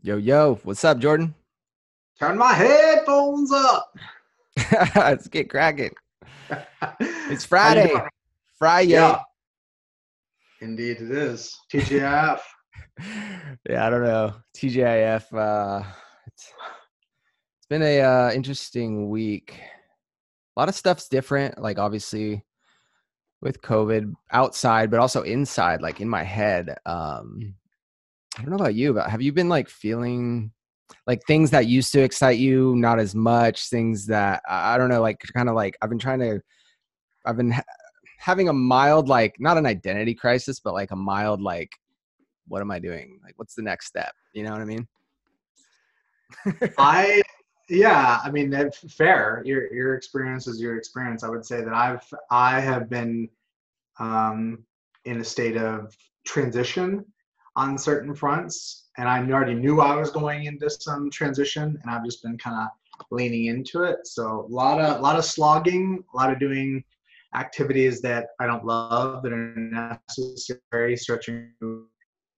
Yo, yo, what's up, Jordan? Turn my headphones up. Let's get cracking. It's Friday. Friday. Yeah. Indeed, it is. TGIF. yeah, I don't know. TGIF. Uh, it's, it's been a uh, interesting week. A lot of stuff's different. Like obviously, with COVID outside, but also inside, like in my head. Um, I don't know about you, but have you been like feeling like things that used to excite you not as much? Things that I don't know, like kind of like I've been trying to, I've been ha- having a mild like not an identity crisis, but like a mild like, what am I doing? Like, what's the next step? You know what I mean? I yeah, I mean fair. Your your experience is your experience. I would say that I've I have been um, in a state of transition on certain fronts, and I already knew I was going into some transition, and I've just been kind of leaning into it. So a lot of a lot of slogging, a lot of doing activities that I don't love that are necessary, stretching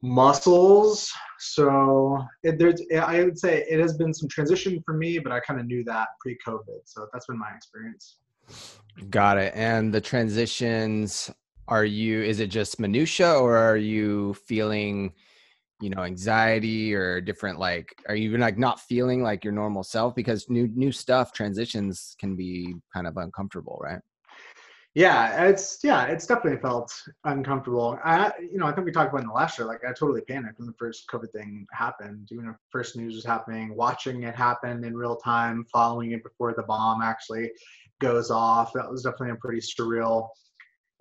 muscles. So it, there's, I would say it has been some transition for me, but I kind of knew that pre-COVID. So that's been my experience. Got it. And the transitions are you is it just minutia or are you feeling you know anxiety or different like are you like not feeling like your normal self? Because new new stuff transitions can be kind of uncomfortable right? Yeah it's yeah it's definitely felt uncomfortable. I you know i think we talked about in the last show like i totally panicked when the first covid thing happened. You know first news was happening watching it happen in real time following it before the bomb actually goes off that was definitely a pretty surreal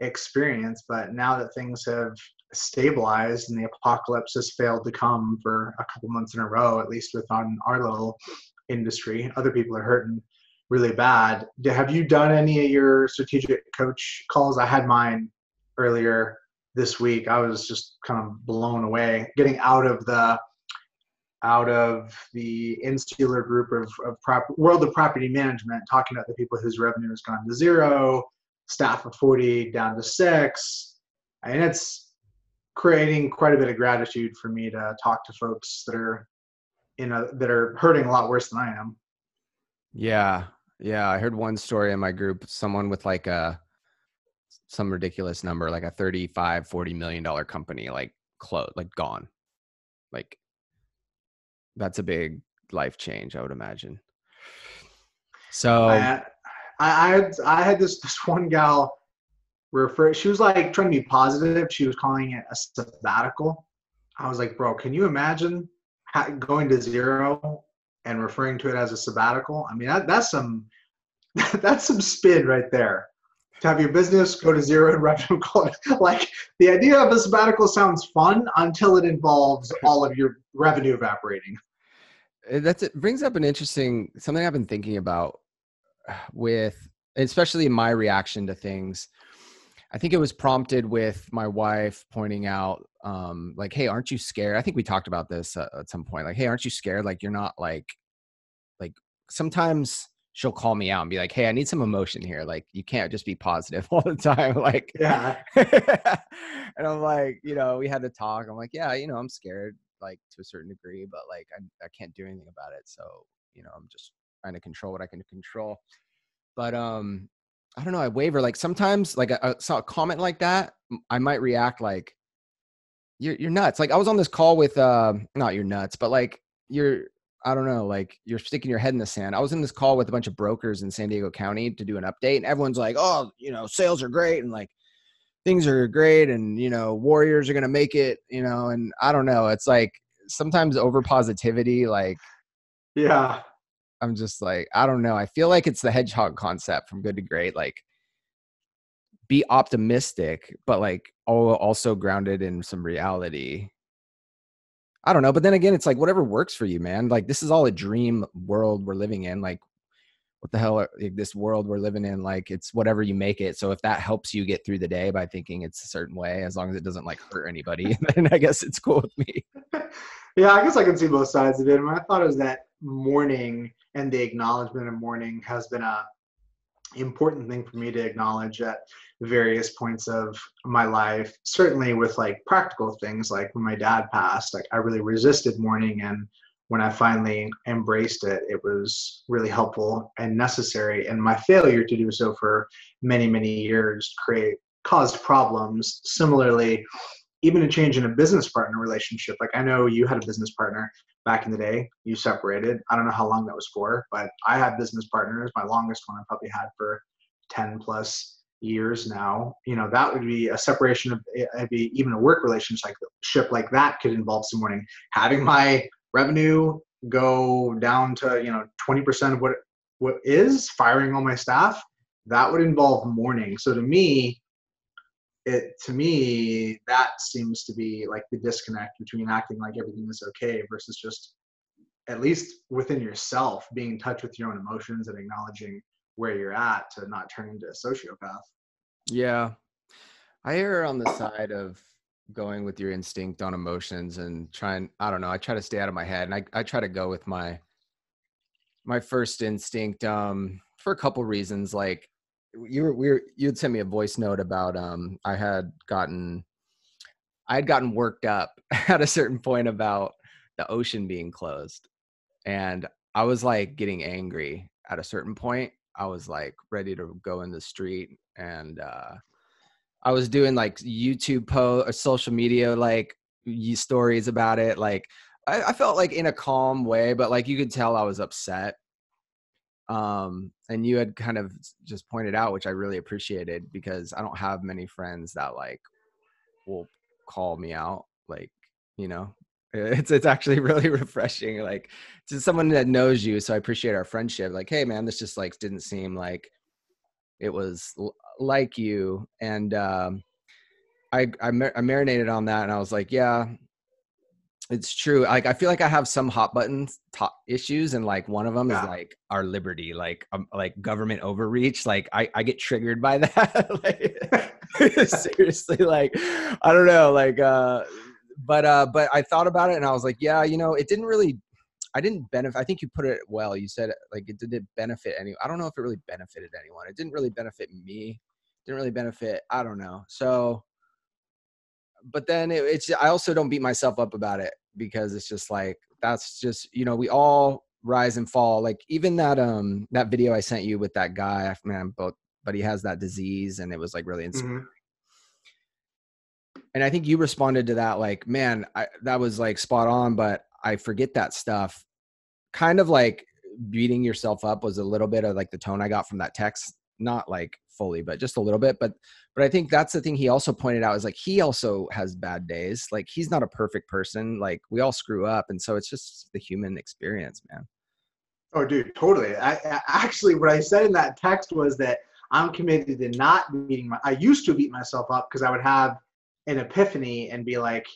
experience. But now that things have stabilized and the apocalypse has failed to come for a couple months in a row, at least within our little industry, other people are hurting really bad. Have you done any of your strategic coach calls? I had mine earlier this week. I was just kind of blown away getting out of the out of the insular group of, of prop, world of property management, talking about the people whose revenue has gone to zero, staff of 40 down to six. And it's creating quite a bit of gratitude for me to talk to folks that are in a that are hurting a lot worse than I am. Yeah. Yeah. I heard one story in my group, someone with like a some ridiculous number, like a 35, 40 million dollar company, like close like gone. Like that's a big life change, I would imagine. So I, I, I had I had this this one gal refer. She was like trying to be positive. She was calling it a sabbatical. I was like, bro, can you imagine going to zero and referring to it as a sabbatical? I mean, that, that's some that's some spin right there. To have your business go to zero in revenue, like the idea of a sabbatical sounds fun until it involves all of your revenue evaporating. That's it brings up an interesting something I've been thinking about with especially my reaction to things i think it was prompted with my wife pointing out um like hey aren't you scared? I think we talked about this uh, at some point like hey aren't you scared? Like you're not like like sometimes she'll call me out and be like hey i need some emotion here. Like you can't just be positive all the time like yeah. and i'm like you know we had to talk. I'm like yeah you know i'm scared like to a certain degree but like I, I can't do anything about it so you know i'm just trying to control what I can control. But um, I don't know. I waver. Like sometimes, like I, saw a comment like that, I might react like, "You're you're nuts." Like I was on this call with uh, not you're nuts, but like you're I don't know, like you're sticking your head in the sand. I was in this call with a bunch of brokers in San Diego County to do an update, and everyone's like, "Oh, you know, sales are great," and like things are great, and you know, Warriors are gonna make it, you know, and I don't know. It's like sometimes over positivity, like yeah, I'm just like, I don't know. I feel like it's the hedgehog concept from good to great. Like, be optimistic, but like also grounded in some reality. I don't know. But then again, it's like whatever works for you, man. Like, this is all a dream world we're living in. Like, what the hell, are, like, this world we're living in, like, it's whatever you make it. So if that helps you get through the day by thinking it's a certain way, as long as it doesn't like hurt anybody, then I guess it's cool with me. yeah, I guess I can see both sides of it. I thought it was that mourning and the acknowledgement of mourning has been a important thing for me to acknowledge at various points of my life certainly with like practical things like when my dad passed like i really resisted mourning and when I finally embraced it, it was really helpful and necessary. And my failure to do so for many, many years create caused problems. Similarly, even a change in a business partner relationship. Like I know you had a business partner back in the day. You separated. I don't know how long that was for, but I had business partners. My longest one I probably had for 10 plus years now. You know, that would be a separation of be even a work relationship like that could involve some morning. Having my revenue go down to, you know, 20% of what what is firing all my staff, that would involve mourning. So to me, it to me that seems to be like the disconnect between acting like everything is okay versus just at least within yourself being in touch with your own emotions and acknowledging where you're at to not turn into a sociopath. Yeah. I err on the side of going with your instinct on emotions and trying i don't know i try to stay out of my head and i, I try to go with my my first instinct um for a couple reasons like you were we were you'd sent me a voice note about um I had gotten I had gotten worked up at a certain point about the ocean being closed. And I was like getting angry at a certain point. I was like ready to go in the street and uh I was doing like YouTube post or social media like stories about it. Like I, I felt like in a calm way, but like you could tell I was upset um, and you had kind of just pointed out which i really appreciated because i don't have many friends that like will call me out like you know? It's it's actually really refreshing like to someone that knows you so i appreciate our friendship like hey man this just like didn't seem like it was l- like you. And um I, I mar- I marinated on that and i was like yeah it's true. Like I feel like I have some hot buttons top issues, and like one of them yeah. is like our liberty, like um, like government overreach. Like I I get triggered by that. like, seriously, like I don't know, like uh, but uh, but I thought about it, and I was like, yeah, you know, it didn't really. I didn't benefit. I think you put it well. You said like it didn't benefit any. I don't know if it really benefited anyone. It didn't really benefit me. It didn't really benefit. I don't know. So but then it, it's I also don't beat myself up about it because it's just like that's just you know we all rise and fall. Like even that um that video I sent you with that guy, man, but but he has that disease and it was like really inspiring. Mm-hmm. And I think you responded to that like, man, I, that was like spot on, but I forget that stuff. Kind of like beating yourself up was a little bit of like the tone I got from that text. Not like fully, but just a little bit. But but I think that's the thing he also pointed out is like he also has bad days. Like he's not a perfect person. Like we all screw up, and so it's just the human experience, man. Oh, dude, totally. I, I actually what I said in that text was that I'm committed to not beating my. I used to beat myself up because I would have an epiphany and be like,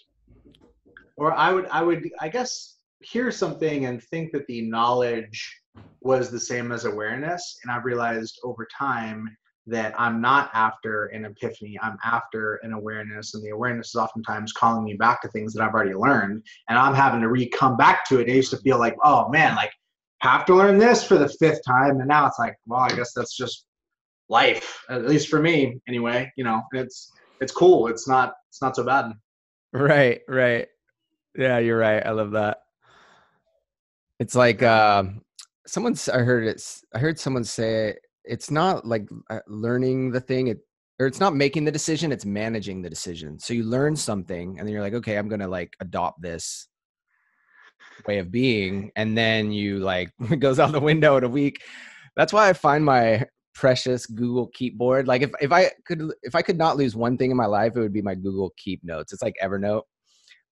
or I would I would I guess hear something and think that the knowledge was the same as awareness, and I've realized over time that I'm not after an epiphany, I'm after an awareness, and the awareness is oftentimes calling me back to things that I've already learned, and I'm having to re come back to it. I used to feel like, oh man, like have to learn this for the fifth time, and now it's like, well, I guess that's just life, at least for me, anyway. You know, it's it's cool. It's not it's not so bad. Right, right. Yeah, you're right. I love that. It's like uh, someone's. I heard it's. I heard someone say it's not like uh, learning the thing it or it's not making the decision it's managing the decision. So you learn something and then you're like okay i'm gonna like adopt this way of being and then you like it goes out the window in a week. That's why i find my precious google keep board like if, if i could if i could not lose one thing in my life it would be my google keep notes. It's like evernote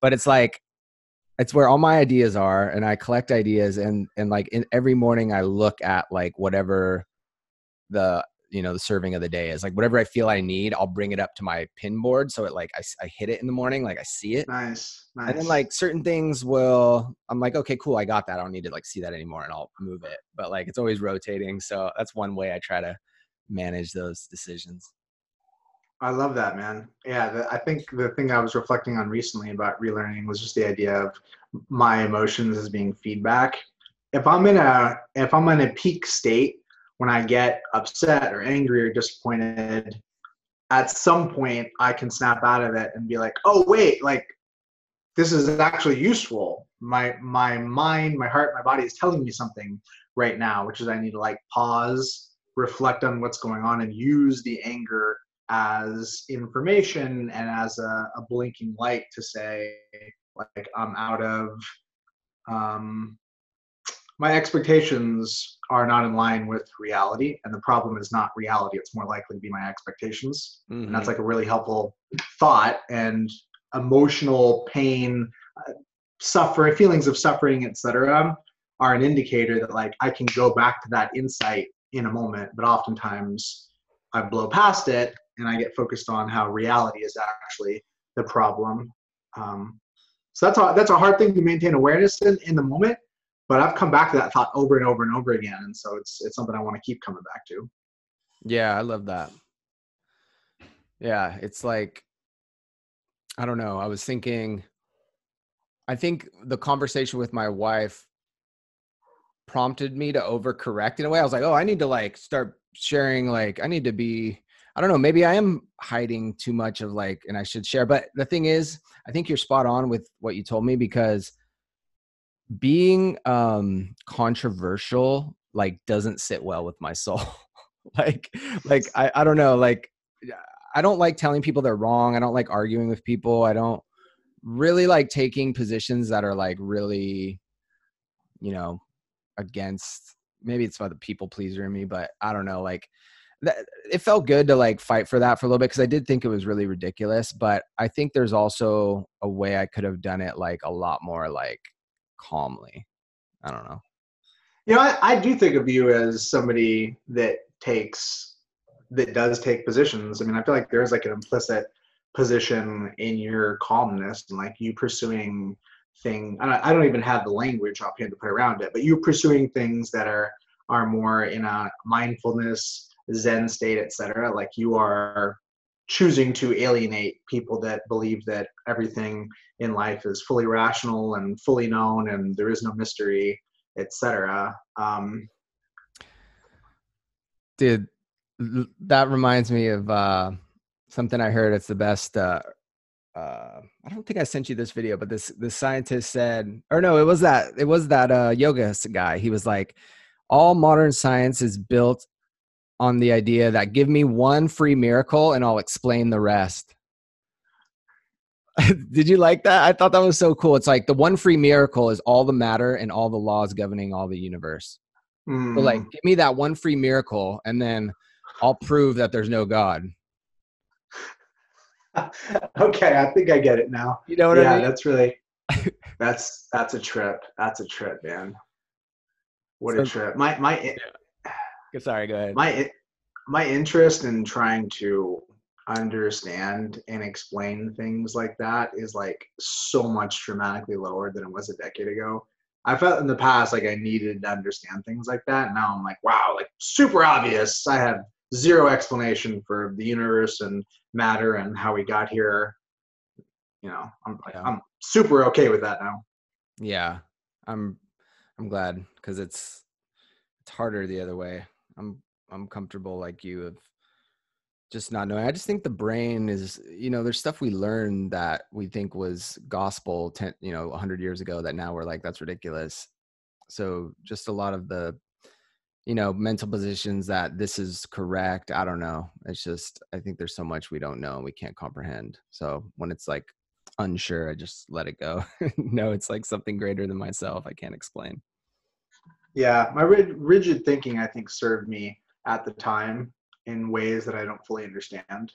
but it's like it's where all my ideas are and i collect ideas and and like in every morning i look at like whatever the you know the serving of the day is like whatever i feel i need i'll bring it up to my pin board so it like i, I hit it in the morning like i see it. Nice, nice and then like certain things will i'm like okay cool i got that i don't need to like see that anymore and i'll move it. But like it's always rotating so that's one way i try to manage those decisions. I love that man. Yeah the, i think the thing i was reflecting on recently about relearning was just the idea of my emotions as being feedback. If i'm in a if i'm in a peak state when I get upset or angry or disappointed, at some point I can snap out of it and be like, oh, wait, like this is actually useful. My my mind, my heart, my body is telling me something right now, which is I need to like pause, reflect on what's going on, and use the anger as information and as a, a blinking light to say like I'm out of um, my expectations are not in line with reality and the problem is not reality it's more likely to be my expectations mm-hmm. and that's mm-hmm. like a really helpful thought and emotional pain uh, suffering feelings of suffering etc are an indicator that like i can go back to that insight in a moment but oftentimes i blow past it and i get focused on how reality is actually the problem um, so that's a, that's a hard thing to maintain awareness in in the moment but I've come back to that thought over and over and over again, and so it's it's something I want to keep coming back to. Yeah, I love that. Yeah, it's like I don't know. I was thinking I think the conversation with my wife prompted me to overcorrect in a way. I was like, "Oh, I need to like start sharing like I need to be I don't know, maybe I am hiding too much of like and I should share." But the thing is, I think you're spot on with what you told me because being um controversial like doesn't sit well with my soul. Like like I, I don't know like i don't like telling people they're wrong i don't like arguing with people i don't really like taking positions that are like really you know against maybe it's about the people pleaser in me but i don't know like that, it felt good to like fight for that for a little bit because i did think it was really ridiculous but i think there's also a way i could have done it like a lot more like calmly. I don't know. You know, I, I do think of you as somebody that takes that does take positions. I mean, I feel like there's like an implicit position in your calmness and like you pursuing thing. I don't even have the language offhand to put around it, but you pursuing things that are are more in a mindfulness, Zen state, etc. Like you are choosing to alienate people that believe that everything in life is fully rational and fully known and there is no mystery etc um that reminds me of uh something i heard it's the best uh uh i don't think i sent you this video but this this scientist said or no it was that it was that uh yoga guy. He was like all modern science is built on the idea that give me one free miracle and I'll explain the rest. Did you like that? I thought that was so cool. It's like the one free miracle is all the matter and all the laws governing all the universe. Mm. So like give me that one free miracle and then I'll prove that there's no God. okay, I think I get it now. You know what yeah, I mean? Yeah, that's really that's that's a trip. That's a trip, man. What so, a trip. My my. Sorry, go ahead. My my interest in trying to understand and explain things like that is like so much dramatically lower than it was a decade ago. I felt in the past like I needed to understand things like that. Now I'm like, wow, like super obvious. I have zero explanation for the universe and matter and how we got here. You know, I'm yeah. I'm super okay with that now. Yeah, I'm I'm glad because it's it's harder the other way. I'm I'm comfortable like you of just not knowing. I just think the brain is, you know, there's stuff we learned that we think was gospel, 10, you know, 100 years ago that now we're like, that's ridiculous. So just a lot of the, you know, mental positions that this is correct. I don't know. It's just, I think there's so much we don't know and we can't comprehend. So when it's like unsure, I just let it go. no, it's like something greater than myself. I can't explain. Yeah, my rigid thinking I think served me at the time in ways that I don't fully understand,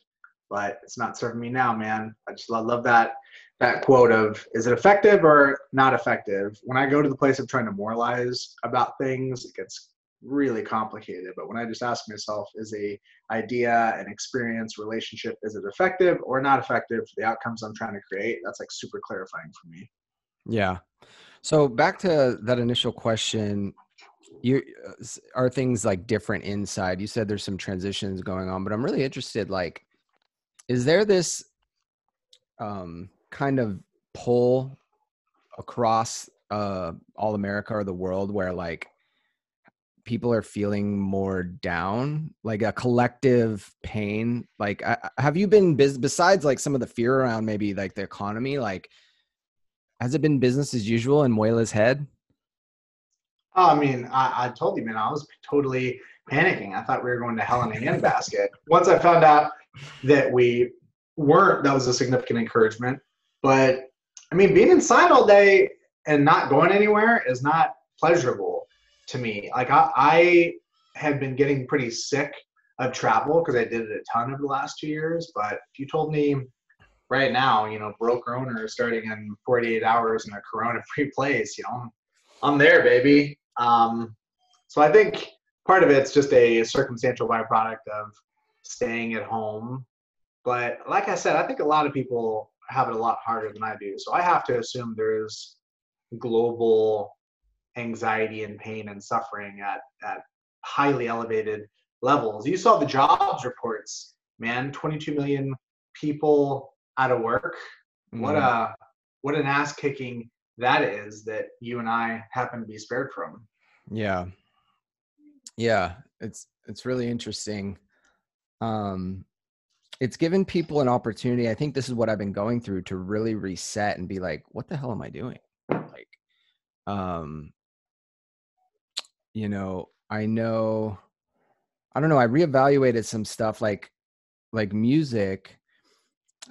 but it's not serving me now, man. I just love, love that that quote of is it effective or not effective? When I go to the place of trying to moralize about things, it gets really complicated. But when I just ask myself, is a idea, an experience, relationship, is it effective or not effective for the outcomes I'm trying to create? That's like super clarifying for me. Yeah. So back to that initial question, you uh, are things like different inside? You said there's some transitions going on but i'm really interested like is there this um kind of pull across uh all america or the world where like people are feeling more down? Like a collective pain? Like I, have you been besides like some of the fear around maybe like the economy like has it been business as usual in Muela's head? Oh, I mean, I, I told you, man, I was totally panicking. I thought we were going to hell in a handbasket. Once I found out that we weren't, that was a significant encouragement. But I mean, being inside all day and not going anywhere is not pleasurable to me. Like I, I had been getting pretty sick of travel because I did it a ton over the last two years. But if you told me right now, you know, broker owner starting in 48 hours in a corona free place, you know, I'm there, baby. Um, so I think part of it's just a circumstantial byproduct of staying at home. But like I said, I think a lot of people have it a lot harder than I do. So I have to assume there's global anxiety and pain and suffering at, at highly elevated levels. You saw the jobs reports, man, 22 million people out of work. Mm-hmm. What a what an ass kicking that is that you and I happen to be spared from. Yeah. Yeah, it's it's really interesting. Um it's given people an opportunity. I think this is what I've been going through to really reset and be like, what the hell am I doing? Like um you know, I know I don't know, I reevaluated some stuff like like music.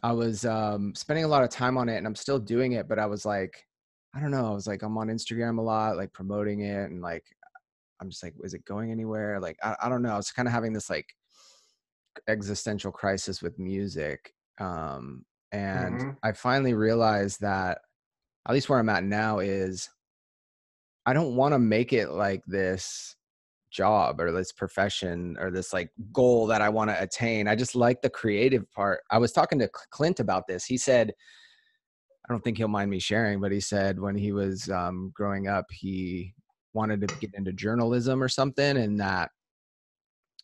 I was um spending a lot of time on it and I'm still doing it, but I was like I don't know. I was like, I'm on Instagram a lot, like promoting it, and like, I'm just like, is it going anywhere? Like, I, I don't know. I was kind of having this like existential crisis with music, um, and mm-hmm. I finally realized that, at least where I'm at now, is I don't want to make it like this job or this profession or this like goal that I want to attain. I just like the creative part. I was talking to Clint about this. He said I don't think he'll mind me sharing, but he said when he was um, growing up, he wanted to get into journalism or something, and that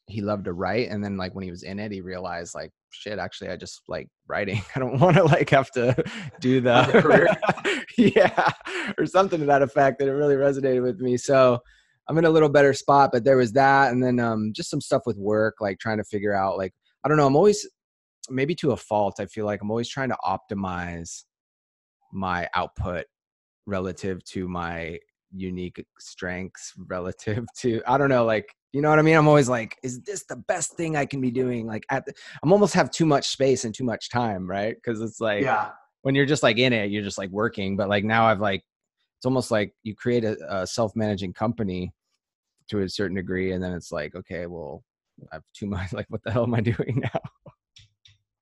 he loved to write. And then, like when he was in it, he realized, like, shit, actually, I just like writing. I don't want to like have to do the yeah, or something to that effect. That it really resonated with me. So I'm in a little better spot. But there was that, and then um, just some stuff with work, like trying to figure out, like, I don't know. I'm always maybe to a fault. I feel like I'm always trying to optimize my output relative to my unique strengths relative to i don't know like you know what i mean? I'm always like is this the best thing i can be doing? Like at the, i'm almost have too much space and too much time right? Because it's like yeah. when you're just like in it you're just like working but like now i've like it's almost like you create a, a self-managing company to a certain degree and then it's like okay well i have too much like what the hell am i doing now?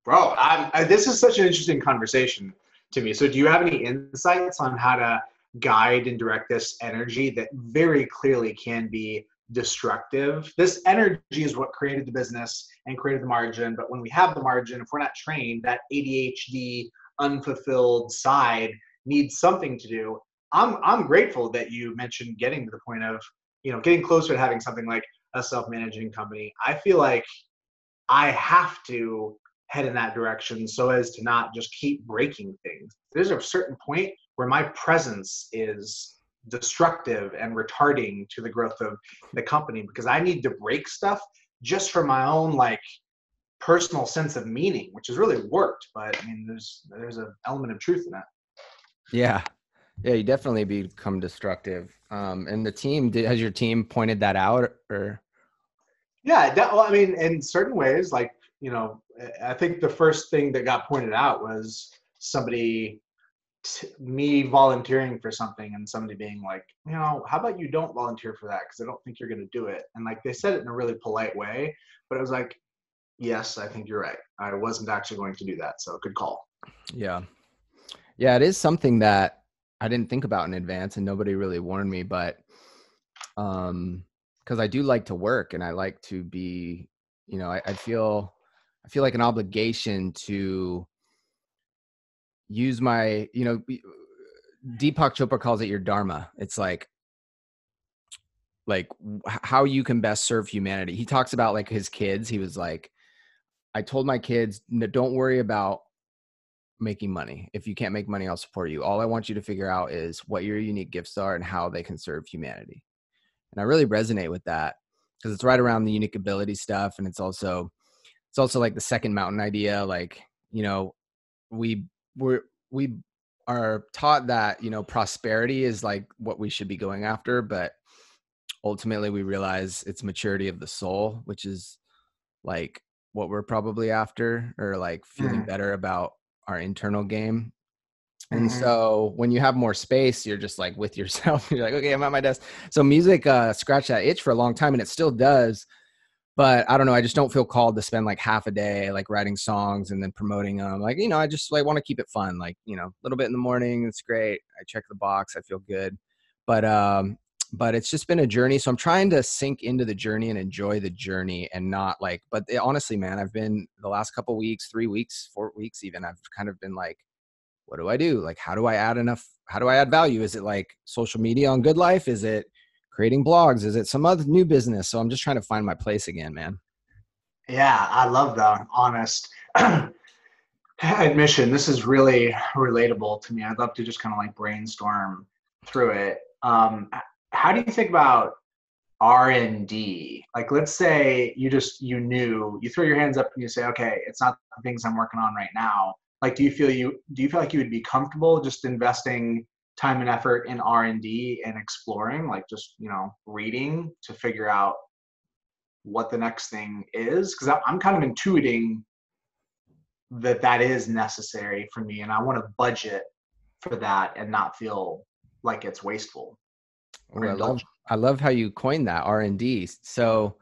Bro I'm, I, this is such an interesting conversation to me. So, do you have any insights on how to guide and direct this energy that very clearly can be destructive? This energy is what created the business and created the margin. But when we have the margin, if we're not trained, that ADHD unfulfilled side needs something to do. I'm I'm grateful that you mentioned getting to the point of you know getting closer to having something like a self-managing company. I feel like I have to head in that direction so as to not just keep breaking things. There's a certain point where my presence is destructive and retarding to the growth of the company because I need to break stuff just for my own like personal sense of meaning, which has really worked. But I mean, there's there's an element of truth in that. Yeah, yeah, you definitely become destructive. Um, and the team did, has your team pointed that out or? Yeah, that, well, I mean, in certain ways, like you know, I think the first thing that got pointed out was somebody, t- me volunteering for something and somebody being like, you know, how about you don't volunteer for that because I don't think you're going to do it. And like they said it in a really polite way, but it was like, yes, I think you're right. I wasn't actually going to do that. So good call. Yeah. Yeah, it is something that I didn't think about in advance and nobody really warned me, but um because I do like to work and I like to be, you know, I, I feel I feel like an obligation to use my, you know, uh, Deepak Chopra calls it your dharma. It's like like how you can best serve humanity. He talks about like his kids. He was like, I told my kids, don't worry about making money. If you can't make money, I'll support you. All I want you to figure out is what your unique gifts are and how they can serve humanity. And I really resonate with that because it's right around the unique ability stuff. And it's also it's also like the second mountain idea like you know we we're we are taught that you know prosperity is like what we should be going after but ultimately we realize it's maturity of the soul which is like what we're probably after or like feeling Mm. better about our internal game and Mhm. so when you have more space you're just like with yourself you're like okay i'm at my desk so music uh scratched that itch for a long time and it still does but i don't know i just don't feel called to spend like half a day like writing songs and then promoting them like you know i just like want to keep it fun like you know a little bit in the morning it's great i check the box i feel good but um but it's just been a journey so i'm trying to sink into the journey and enjoy the journey and not like but it, honestly man i've been the last couple weeks three weeks four weeks even i've kind of been like what do i do? Like how do i add enough how do i add value? Is it like social media on good life? Is it creating blogs is it some other new business so i'm just trying to find my place again man Yeah, I love that. Honest admission. This is really relatable to me. I'd love to just kind of like brainstorm through it. Um, how do you think about R and D? Like, let's say you just you knew you throw your hands up and you say, okay, it's not the things I'm working on right now. Like, do you feel you do you feel like you would be comfortable just investing time and effort in R and exploring, like just you know reading to figure out what the next thing is because I'm kind of intuiting that that is necessary for me and I want to budget for that and not feel like it's wasteful. I love. I love how you coined that R and D. So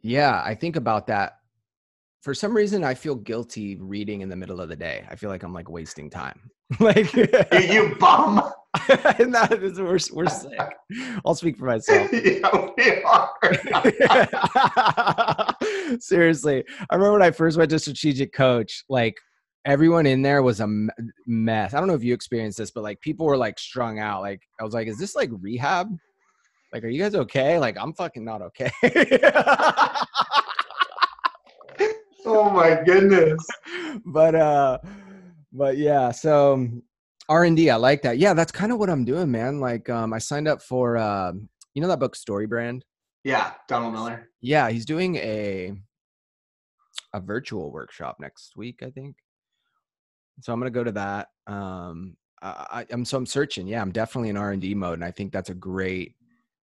yeah, I think about that. For some reason, I feel guilty reading in the middle of the day. I feel like I'm like wasting time. like You, you bum. and that is we're we're sick. I'll speak for myself. yeah, we are. Seriously, I remember when I first went to strategic coach, like everyone in there was a mess. I don't know if you experienced this, but like people were like strung out. Like I was like, is this like rehab? Like, are you guys okay? Like, I'm fucking not okay. oh my goodness. but uh, but yeah. So R and D, I like that. Yeah, that's kind of what I'm doing, man. Like, um, I signed up for uh, you know that book Story Brand. Yeah, Donald Miller. Yeah, he's doing a a virtual workshop next week, I think. So I'm gonna go to that. Um, I, I, I'm so I'm searching. Yeah, I'm definitely in R and D mode, and I think that's a great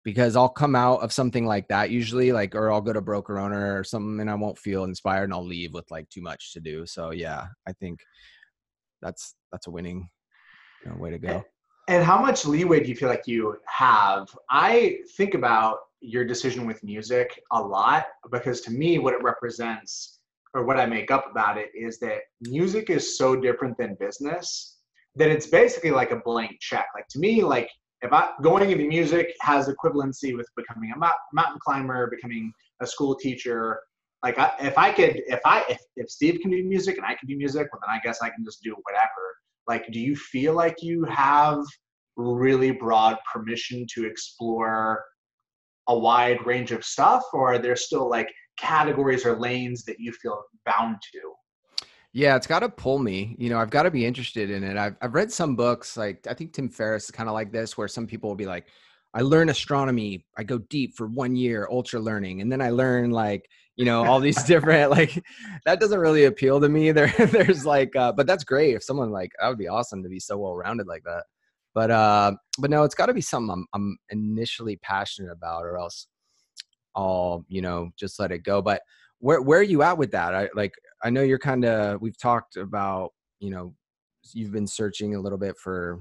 because I'll come out of something like that usually, like or I'll go to broker owner or something, and I won't feel inspired, and I'll leave with like too much to do. So yeah, I think that's that's a winning you know, way to go. And how much leeway do you feel like you have? I think about your decision with music a lot because to me, what it represents or what I make up about it is that music is so different than business that it's basically like a blank check. Like to me, like if I going into music has equivalency with becoming a mountain climber, becoming a school teacher. Like I, if I could, if I, if, if Steve can do music and I can do music, well then I guess I can just do whatever. Like, do you feel like you have really broad permission to explore a wide range of stuff, or are there still like categories or lanes that you feel bound to? Yeah, it's got to pull me. You know, I've got to be interested in it. I've I've read some books like I think Tim Ferriss is kind of like this, where some people will be like, I learn astronomy, I go deep for one year, ultra learning, and then I learn like you know all these different like that doesn't really appeal to me. There, there's like, uh, but that's great if someone like that would be awesome to be so well rounded like that. But uh, but no, it's got to be something I'm I'm initially passionate about, or else I'll you know just let it go. But where where are you at with that? I like I know you're kind of we've talked about you know you've been searching a little bit for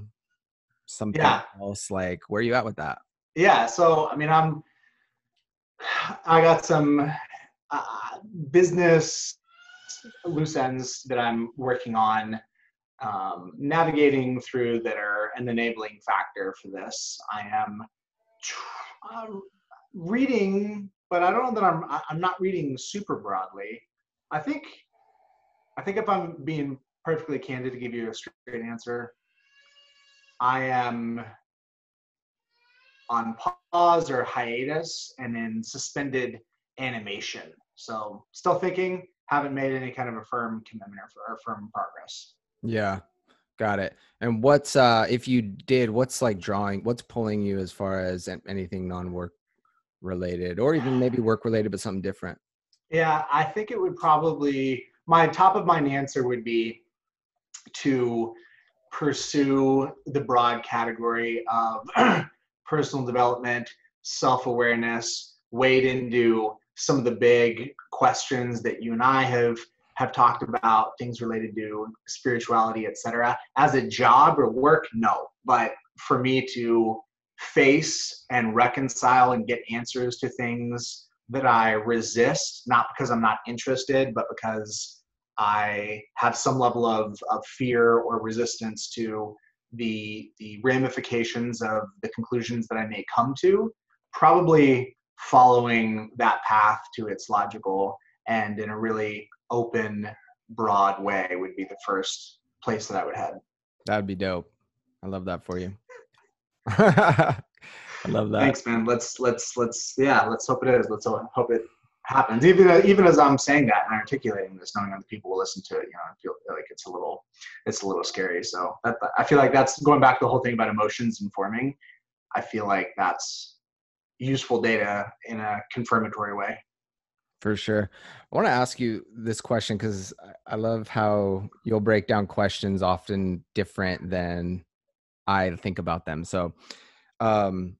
something Yeah. else. Like where are you at with that? Yeah. So I mean, I'm. I got some uh, business loose ends that I'm working on um, navigating through that are an enabling factor for this. I am tr- um, reading, but I don't know that I'm. I'm not reading super broadly. I think. I think if I'm being perfectly candid to give you a straight answer, I am on pause or hiatus and in suspended animation. So still thinking, haven't made any kind of a firm commitment or, or firm progress. Yeah, got it. And what's uh if you did, what's like drawing? What's pulling you as far as anything non-work related, or even maybe work related, but something different? Yeah, I think it would probably my top of mind answer would be to pursue the broad category of personal development, self awareness, wade into some of the big questions that you and I have have talked about things related to spirituality, etc. As a job or work, no. But for me to face and reconcile and get answers to things that I resist, not because I'm not interested, but because I have some level of, of fear or resistance to the the ramifications of the conclusions that I may come to, probably following that path to its logical and in a really open, broad way would be the first place that I would head. That'd be dope. I love that for you. I love that. Thanks, man. Let's let's let's yeah. Let's hope it is. Let's hope it happens. Even even as I'm saying that and articulating this, knowing that people will listen to it, you know, I feel like it's a little it's a little scary. So that, I feel like that's going back to the whole thing about emotions informing. I feel like that's useful data in a confirmatory way. For sure. I want to ask you this question because I love how you'll break down questions often different than I think about them. So, um,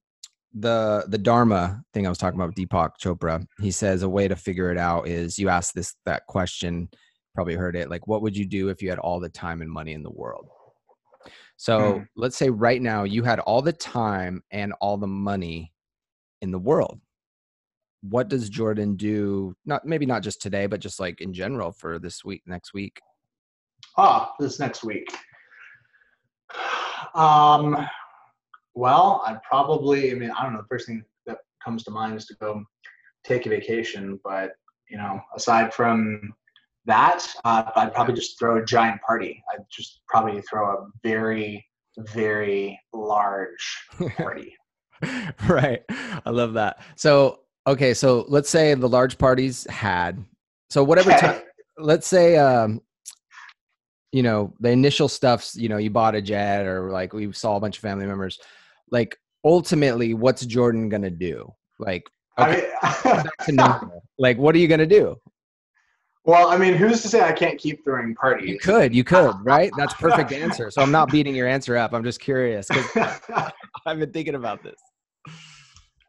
the the Dharma thing I was talking about Deepak Chopra, he says a way to figure it out is you ask this that question, probably heard it, like what would you do if you had all the time and money in the world? So hmm. let's say right now you had all the time and all the money in the world what does Jordan do? Not maybe not just today, but just like in general for this week, next week. Ah, this next week. Um, well, I'd probably. I mean, I don't know. The first thing that comes to mind is to go take a vacation. But you know, aside from that, uh, I'd probably just throw a giant party. I'd just probably throw a very, very large party. right. I love that. So Okay, so let's say the large parties had so whatever time. Let's say um, you know the initial stuffs. You know, you bought a jet, or like we saw a bunch of family members. Like ultimately, what's Jordan gonna do? Like, okay, I mean, like what are you gonna do? Well, I mean, who's to say I can't keep throwing parties? You could, you could, right? That's perfect answer. So I'm not beating your answer up. I'm just curious because I've been thinking about this.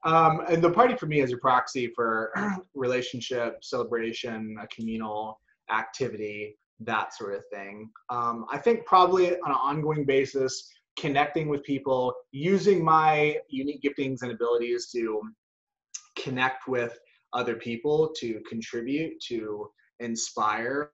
Um, and the party for me is a proxy for relationship, celebration, a communal activity, that sort of thing. Um, I think probably on an ongoing basis, connecting with people, using my unique giftings and abilities to connect with other people, to contribute, to inspire,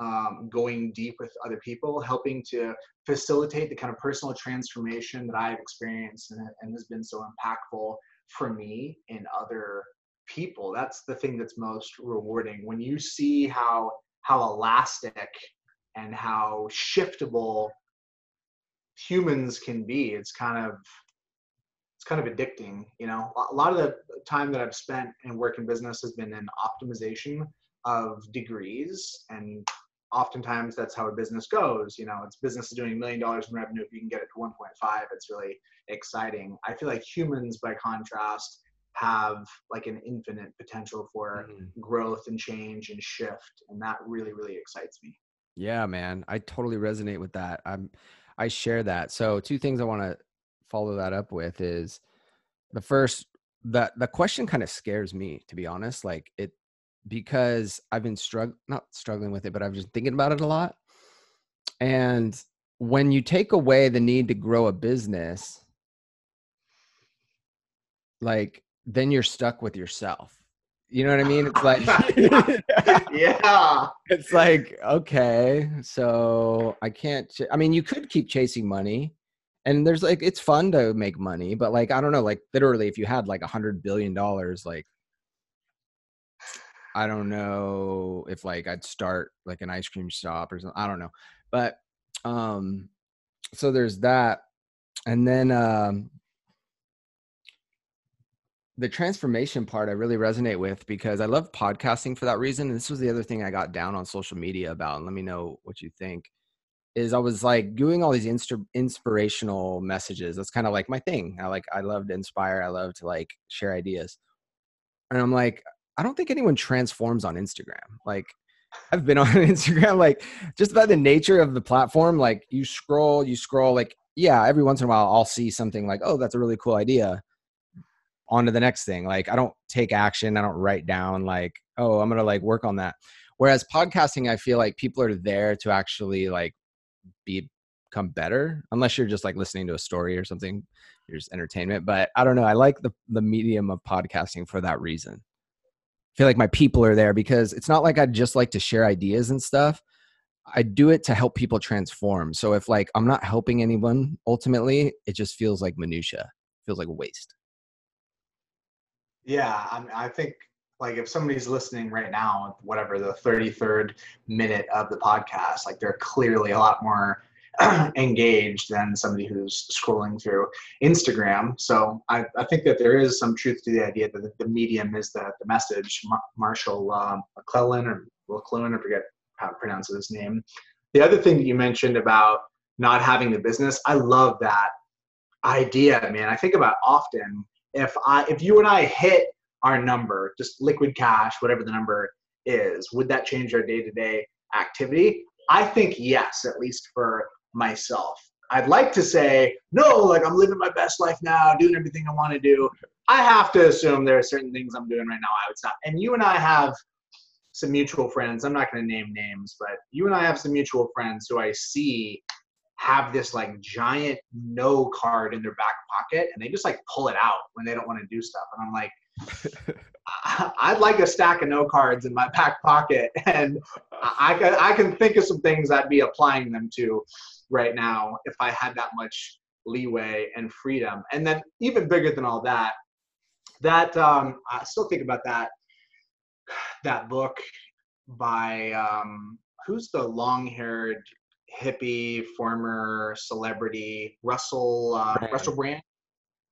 um, going deep with other people, helping to facilitate the kind of personal transformation that I've experienced and, and has been so impactful for me and other people. That's the thing that's most rewarding. When you see how how elastic and how shiftable humans can be it's kind of it's kind of addicting you know a lot of the time that i've spent in work and business has been in optimization of degrees and oftentimes that's how a business goes you know it's business is doing a million dollars in revenue if you can get it to 1.5 it's really exciting. I feel like humans, by contrast, have like an infinite potential for mm-hmm. growth and change and shift, and that really, really excites me. Yeah, man, I totally resonate with that. I'm, I share that. So, two things I want to follow that up with is the first the the question kind of scares me to be honest like it because i've been struggling not struggling with it but i've just thinking about it a lot and when you take away the need to grow a business like then you're stuck with yourself. You know what I mean? It's like yeah. It's like okay, so I can't ch- I mean you could keep chasing money and there's like it's fun to make money, but like I don't know, like literally if you had like a 100 billion dollars like I don't know if like I'd start like an ice cream shop or something. I don't know. But um so there's that. And then um the transformation part I really resonate with because I love podcasting for that reason. And this was the other thing I got down on social media about. And let me know what you think. Is I was like doing all these insta- inspirational messages. That's kind of like my thing. I like I love to inspire. I love to like share ideas. And I'm like, I don't think anyone transforms on Instagram. Like I've been on Instagram, like just by the nature of the platform, like you scroll, you scroll, like, yeah, every once in a while I'll see something like, oh, that's a really cool idea. On to the next thing. Like I don't take action, I don't write down like, oh, I'm gonna like work on that. Whereas podcasting, I feel like people are there to actually like be become better, unless you're just like listening to a story or something. You're just entertainment. But I don't know. I like the the medium of podcasting for that reason i feel like my people are there because it's not like I just like to share ideas and stuff. I do it to help people transform. So if like I'm not helping anyone ultimately, it just feels like minutia. Feels like waste. Yeah, I, I think like if somebody's listening right now, whatever the 33rd minute of the podcast, like they're clearly a lot more engaged than somebody who's scrolling through Instagram. So I, I think that there is some truth to the idea that the medium is the, the message. Mar- Marshall um, McClellan or McClellan, I forget how to pronounce his name. The other thing that you mentioned about not having the business, I love that idea, man. I think about often if I if you and I hit our number, just liquid cash, whatever the number is, would that change our day-to-day activity? I think yes, at least for myself. I'd like to say, no, like I'm living my best life now, doing everything I want to do. I have to assume there are certain things I'm doing right now I would stop. And you and I have some mutual friends. I'm not going to name names, but you and I have some mutual friends who I see have this like giant no card in their back pocket and they just like pull it out when they don't want to do stuff. And I'm like, I'd like a stack of no cards in my back pocket, and I can I can think of some things I'd be applying them to right now if I had that much leeway and freedom. And then even bigger than all that, that um, I still think about that that book by um, who's the long-haired hippie former celebrity Russell uh, Russell Brand.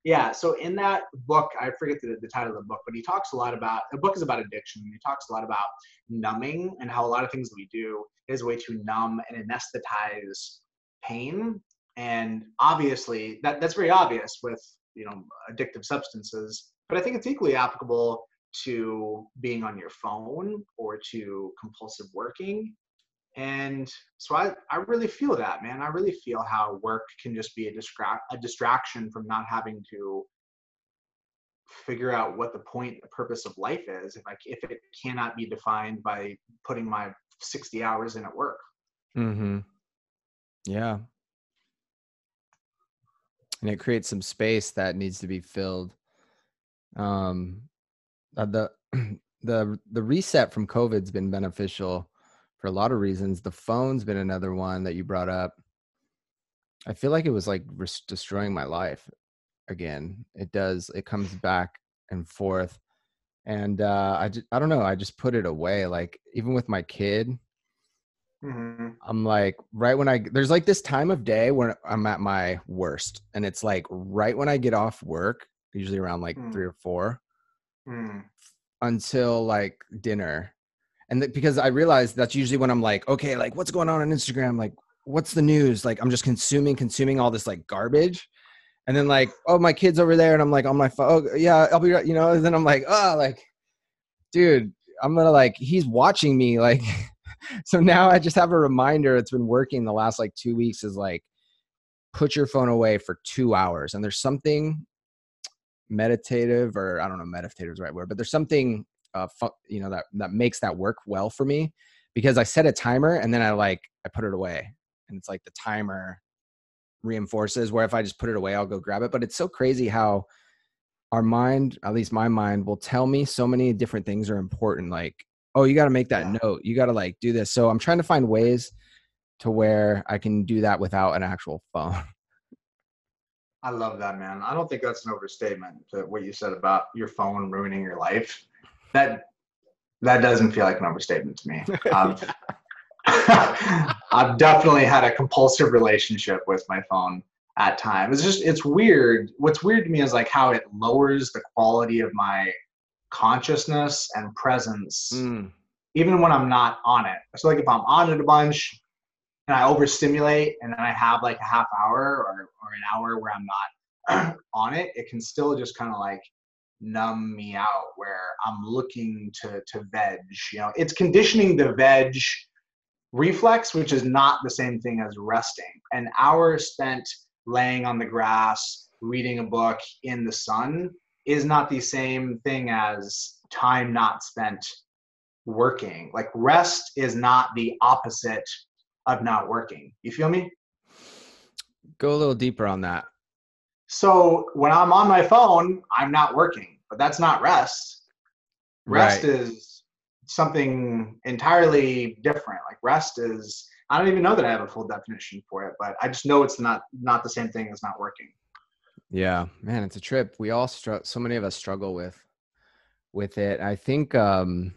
Yeah so in that book i forget the, the title of the book but he talks a lot about the book is about addiction he talks a lot about numbing and how a lot of things we do is a way to numb and anesthetize pain. And obviously that, that's very obvious with you know addictive substances but i think it's equally applicable to being on your phone or to compulsive working and so I, I really feel that, man. I really feel how work can just be a, distra- a distraction from not having to figure out what the point, the purpose of life is if, I, if it cannot be defined by putting my 60 hours in at work. Mm-hmm. Yeah. And it creates some space that needs to be filled. Um, uh, the, the, the reset from COVID's been beneficial for a lot of reasons. The phone's been another one that you brought up. I feel like it was like res- destroying my life again. It does. It comes back and forth, and uh, I just, I don't know. I just put it away. Like even with my kid, mm-hmm. I'm like right when I there's like this time of day when I'm at my worst, and it's like right when I get off work, usually around like mm. three or four, mm. until like dinner and because i realized that's usually when i'm like okay like what's going on on instagram? Like what's the news? Like i'm just consuming consuming all this like garbage. And then like oh my kids over there. And i'm like on my phone oh, yeah i'll be right you know? And then i'm like oh like dude i'm gonna like he's watching me like so now i just have a reminder. It's been working the last like two weeks is like put your phone away for two hours. And there's something meditative or i don't know meditative is the right word but there's something uh, fu- you know that that makes that work well for me because I set a timer and then I like I put it away. And it's like the timer reinforces where if I just put it away I'll go grab it. But it's so crazy how our mind at least my mind will tell me so many different things are important like oh you got to make that yeah. note. You got to like do this. So I'm trying to find ways to where I can do that without an actual phone. I love that, man. I don't think that's an overstatement to what you said about your phone ruining your life that that doesn't feel like an overstatement to me. I've, I've definitely had a compulsive relationship with my phone at times. It's just it's weird. What's weird to me is like how it lowers the quality of my consciousness and presence, mm. even when I'm not on it. So like if I'm on it a bunch and I overstimulate and then I have like a half hour or, or an hour where I'm not on it, it can still just kind of like numb me out where I'm looking to to veg. You know, it's conditioning the veg reflex, which is not the same thing as resting. An hour spent laying on the grass, reading a book in the sun is not the same thing as time not spent working. Like rest is not the opposite of not working. You feel me? Go a little deeper on that. So when I'm on my phone, I'm not working, but that's not rest. Rest right. is something entirely different. Like rest is I don't even know that I have a full definition for it, but I just know it's not not the same thing as not working. Yeah, man, it's a trip. We all struggle. So many of us struggle with with it. I think. um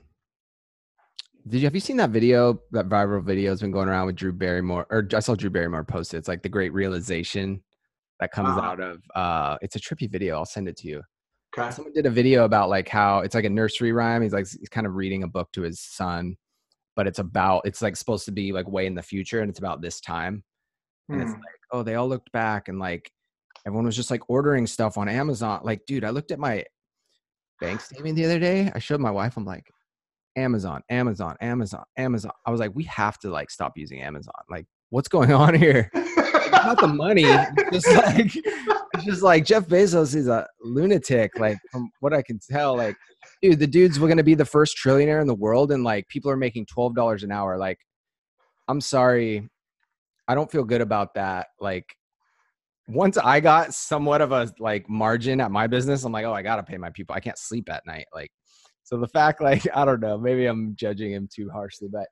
Did you have you seen that video? That viral video has been going around with Drew Barrymore, or I saw Drew Barrymore post it. It's like the Great Realization that comes uh-huh. out of. uh It's a trippy video. I'll send it to you. Okay. Someone did a video about like how it's like a nursery rhyme. He's like he's kind of reading a book to his son, but it's about it's like supposed to be like way in the future, and it's about this time. And it's hmm. like, oh, they all looked back and like everyone was just like ordering stuff on Amazon. Like, dude, I looked at my bank statement the other day. I showed my wife. I'm like, Amazon, Amazon, Amazon, Amazon. I was like, we have to like stop using Amazon. Like, what's going on here? not the money. It's just like it's just like Jeff Bezos is a lunatic. Like from what I can tell, like dude, the dude's were to be the first trillionaire in the world, and like people are making twelve dollars an hour. Like, I'm sorry, I don't feel good about that. Like once I got somewhat of a like margin at my business, I'm like, oh, I gotta pay my people. I can't sleep at night. Like, so the fact, like, I don't know, maybe I'm judging him too harshly, but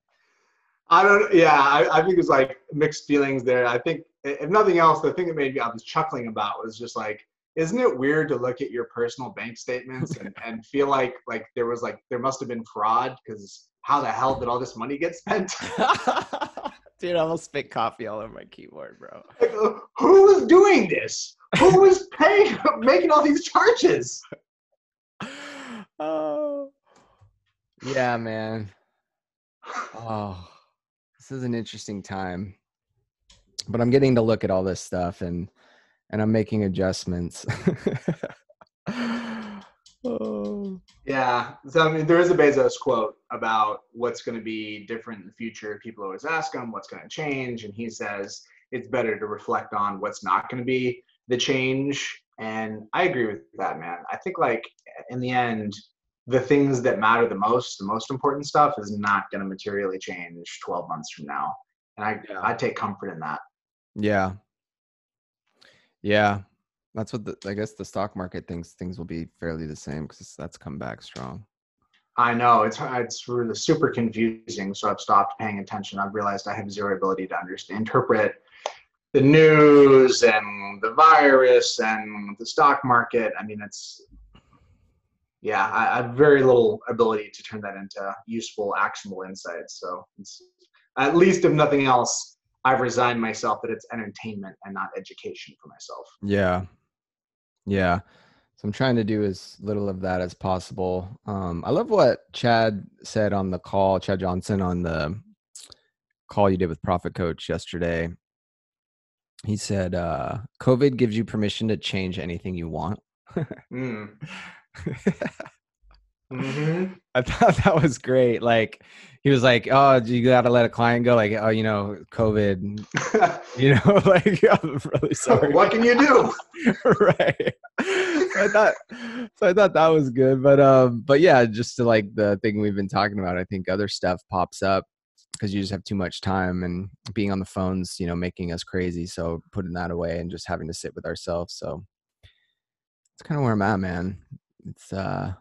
I don't. Yeah, I, I think it's like mixed feelings there. I think if nothing else, the thing that made me I was chuckling about was just like, isn't it weird to look at your personal bank statements and, and feel like like there was like there must have been fraud because how the hell did all this money get spent? Dude, I almost spit coffee all over my keyboard, bro. Like, who was doing this? Who was paying, making all these charges? Oh, yeah, man. Oh, this is an interesting time, but I'm getting to look at all this stuff and and I'm making adjustments. oh. Yeah. So I mean, there is a Bezos quote about what's going to be different in the future. People always ask him what's going to change, and he says it's better to reflect on what's not going to be the change. And I agree with that, man. I think like in the end, the things that matter the most, the most important stuff, is not going to materially change 12 months from now. And I yeah. I take comfort in that. Yeah. Yeah. That's what the, I guess the stock market thinks things will be fairly the same because that's come back strong. I know it's it's really super confusing. So I've stopped paying attention. I've realized I have zero ability to understand, interpret the news and the virus and the stock market. I mean, it's yeah, I, I have very little ability to turn that into useful, actionable insights. So it's at least, if nothing else, I've resigned myself that it's entertainment and not education for myself. Yeah, yeah. So I'm trying to do as little of that as possible. Um, I love what Chad said on the call, Chad Johnson on the call you did with Profit Coach yesterday. He said, uh, COVID gives you permission to change anything you want. mm. Mm-hmm. I thought that was great. Like he was like, "Oh, you got to let a client go." Like, "Oh, you know, COVID." you know, like I'm really sorry. What can you do? right. So I thought, so I thought that was good, but um, but yeah, just to like the thing we've been talking about, I think other stuff pops up because you just have too much time and being on the phones, you know, making us crazy. So putting that away and just having to sit with ourselves. So it's kind of where I'm at, man. It's uh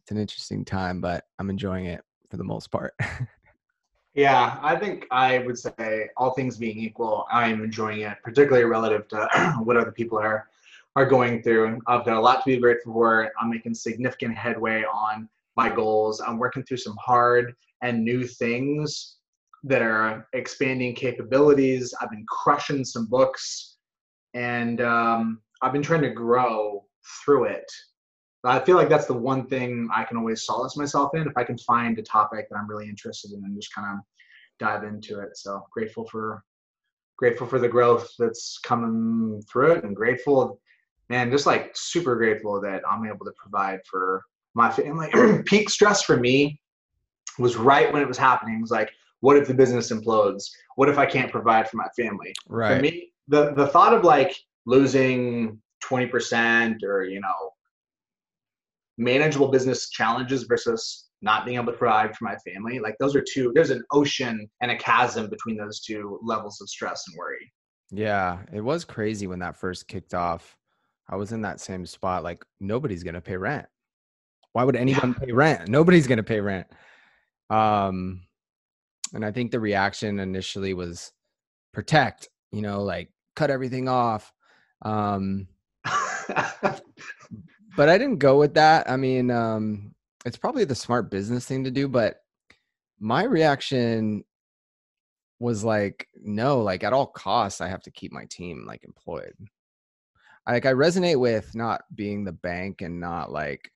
it's an interesting time, but I'm enjoying it for the most part. yeah, I think I would say all things being equal, I am enjoying it, particularly relative to what other people are are going through. I've got a lot to be grateful for. I'm making significant headway on my goals. I'm working through some hard and new things that are expanding capabilities. I've been crushing some books, and um, I've been trying to grow through it I feel like that's the one thing I can always solace myself in if I can find a topic that I'm really interested in and just kind of dive into it. So grateful for grateful for the growth that's coming through it and grateful man, just like super grateful that I'm able to provide for my family. Peak stress for me was right when it was happening. It was like, what if the business implodes? What if I can't provide for my family? Right. For me, the the thought of like losing 20% or you know manageable business challenges versus not being able to provide for my family. Like those are two there's an ocean and a chasm between those two levels of stress and worry. Yeah it was crazy when that first kicked off. I was in that same spot like nobody's gonna pay rent. Why would anyone yeah. pay rent? Nobody's gonna pay rent. Um and i think the reaction initially was protect you know like cut everything off. Um but I didn't go with that. I mean, um, it's probably the smart business thing to do, but my reaction was like, no, like at all costs, I have to keep my team like employed. Like I resonate with not being the bank and not like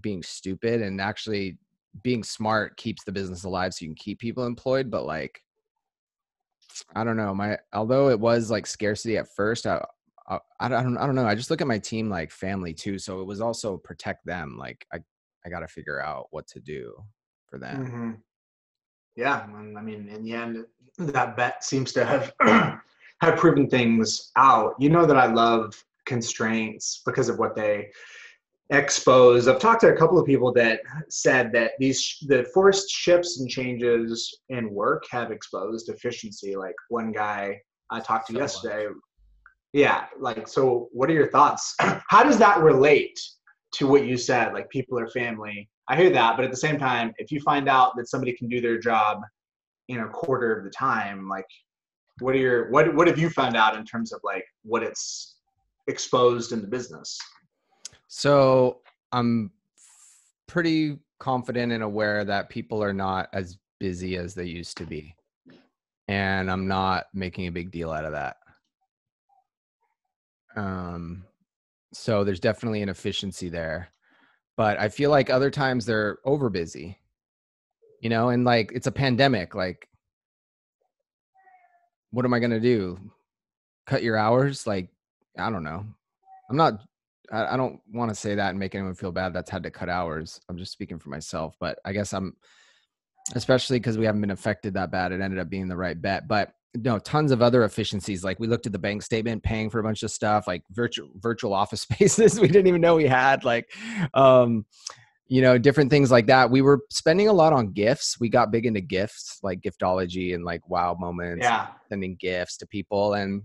being stupid and actually being smart keeps the business alive so you can keep people employed. But like, I don't know, my although it was like scarcity at first, I, I, I don't I don't know. I just look at my team like family too. So it was also protect them. Like I I got to figure out what to do for them. Mm-hmm. Yeah, I mean, in the end, that bet seems to have have proven things out. You know that I love constraints because of what they expose. I've talked to a couple of people that said that these the forced shifts and changes in work have exposed efficiency. Like one guy I talked to so yesterday much yeah like so what are your thoughts? How does that relate to what you said like people are family? I hear that but at the same time if you find out that somebody can do their job in a quarter of the time like what are your what what have you found out in terms of like what it's exposed in the business? So i'm pretty confident and aware that people are not as busy as they used to be. And i'm not making a big deal out of that um, so there's definitely an efficiency there. But I feel like other times they're over busy, you know, and like it's a pandemic. Like, what am I to do? Cut your hours? Like, I don't know. I'm not, I, I don't want to say that and make anyone feel bad that's had to cut hours. I'm just speaking for myself. But I guess I'm, especially because we haven't been affected that bad, it ended up being the right bet. But no tons of other efficiencies like we looked at the bank statement paying for a bunch of stuff like virtual virtual office spaces we didn't even know we had like um you know different things like that. We were spending a lot on gifts. We got big into gifts like giftology and like wow moments yeah. sending gifts to people and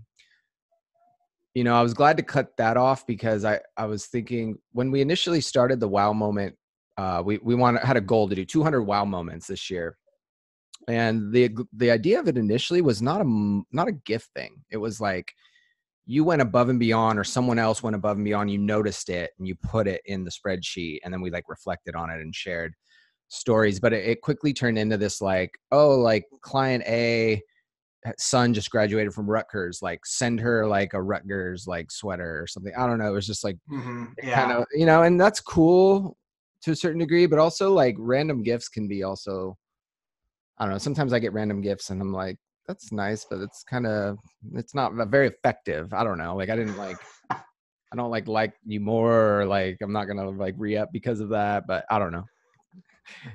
you know i was glad to cut that off because i i was thinking when we initially started the wow moment uh we we wanted had a goal to do 200 wow moments this year and the the idea of it initially was not a not a gift thing it was like you went above and beyond or someone else went above and beyond you noticed it and you put it in the spreadsheet and then we like reflected on it and shared stories but it, it quickly turned into this like oh like client a son just graduated from Rutgers, like send her like a Rutgers like sweater or something. I don't know. It was just like mm-hmm. yeah. kind of, you know, and that's cool to a certain degree, but also like random gifts can be also I don't know. Sometimes I get random gifts and I'm like, that's nice, but it's kind of it's not very effective. I don't know. Like I didn't like I don't like like you more or like I'm not gonna like re up because of that, but I don't know.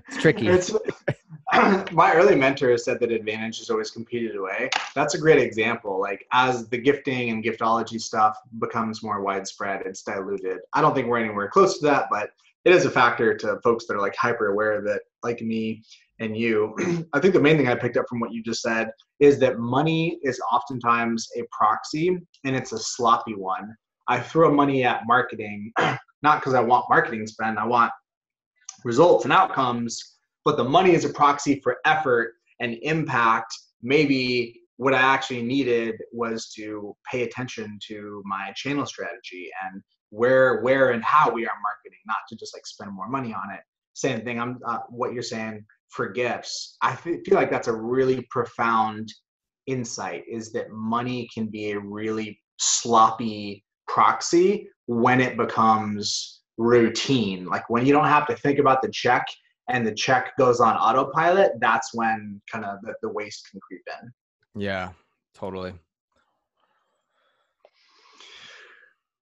It's tricky. It's, my early mentor said that advantage is always competed away. That's a great example. Like as the gifting and giftology stuff becomes more widespread, it's diluted. I don't think we're anywhere close to that, but it is a factor to folks that are like hyper aware of it, like me and you. I think the main thing I picked up from what you just said is that money is oftentimes a proxy and it's a sloppy one. I throw money at marketing, not because I want marketing spend, I want results and outcomes, but the money is a proxy for effort and impact. Maybe what I actually needed was to pay attention to my channel strategy and where, where, and how we are marketing, not to just like spend more money on it. Same thing. I'm uh, what you're saying for gifts. I feel like that's a really profound insight is that money can be a really sloppy proxy when it becomes routine. Like when you don't have to think about the check and the check goes on autopilot, that's when kind of the, the waste can creep in. Yeah, totally.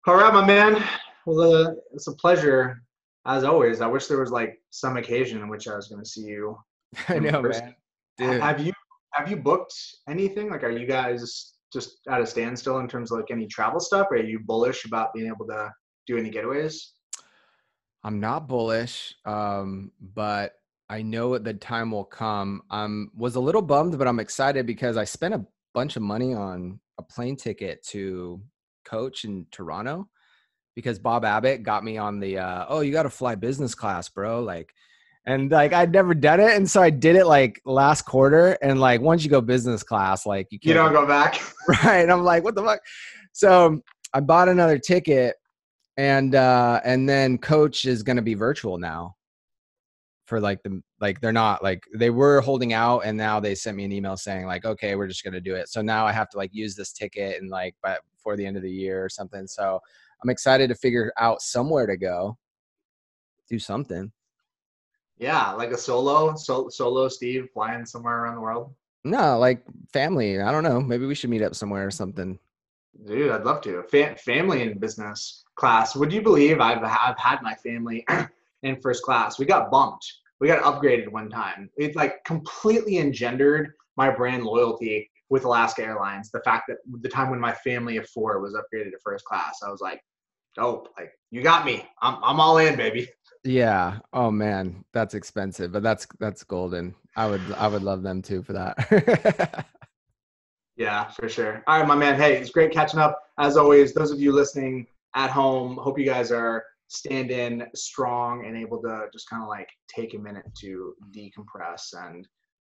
All right, my man. Well, uh, it's a pleasure as always. I wish there was like some occasion in which I was going to see you. I know, person. man. Dude. Have you have you booked anything? Like, are you guys just at a standstill in terms of like any travel stuff? Or are you bullish about being able to do any getaways? I'm not bullish, um, but I know the time will come. I'm was a little bummed, but I'm excited because I spent a bunch of money on a plane ticket to coach in Toronto because Bob Abbott got me on the uh, oh you got to fly business class, bro. Like, and like I'd never done it, and so I did it like last quarter, and like once you go business class, like you You can't don't go back. right? And I'm like, what the fuck? So I bought another ticket, and uh, and then coach is gonna be virtual now. For like the like they're not like they were holding out, and now they sent me an email saying like, okay, we're just gonna do it. So now I have to like use this ticket and like but before the end of the year or something. So I'm excited to figure out somewhere to go, do something. Yeah, like a solo, so, solo Steve flying somewhere around the world. No, like family. I don't know. Maybe we should meet up somewhere or something. Dude, I'd love to. Fa- family in business class. Would you believe I've I've had my family in first class? We got bumped. We got upgraded one time. It like completely engendered my brand loyalty with Alaska Airlines. The fact that the time when my family of four was upgraded to first class, I was like, dope. Like you got me. I'm I'm all in, baby. Yeah. Oh man, that's expensive, but that's that's golden. I would I would love them too for that. Yeah, for sure. All right, my man. Hey, it's great catching up. As always, those of you listening at home, hope you guys are standing strong and able to just kind of like take a minute to decompress and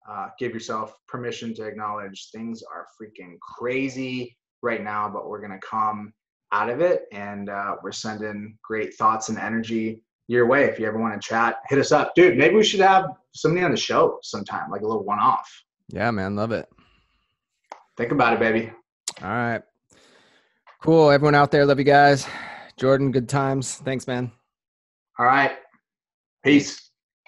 uh, give yourself permission to acknowledge things are freaking crazy right now, but we're to come out of it and uh, we're sending great thoughts and energy your way. If you ever want to chat, hit us up. Dude, maybe we should have somebody on the show sometime, like a little one off. yeah, man, love it. Think about it, baby. All right. Cool. Everyone out there, love you guys. Jordan, good times. Thanks, man. All right. Peace.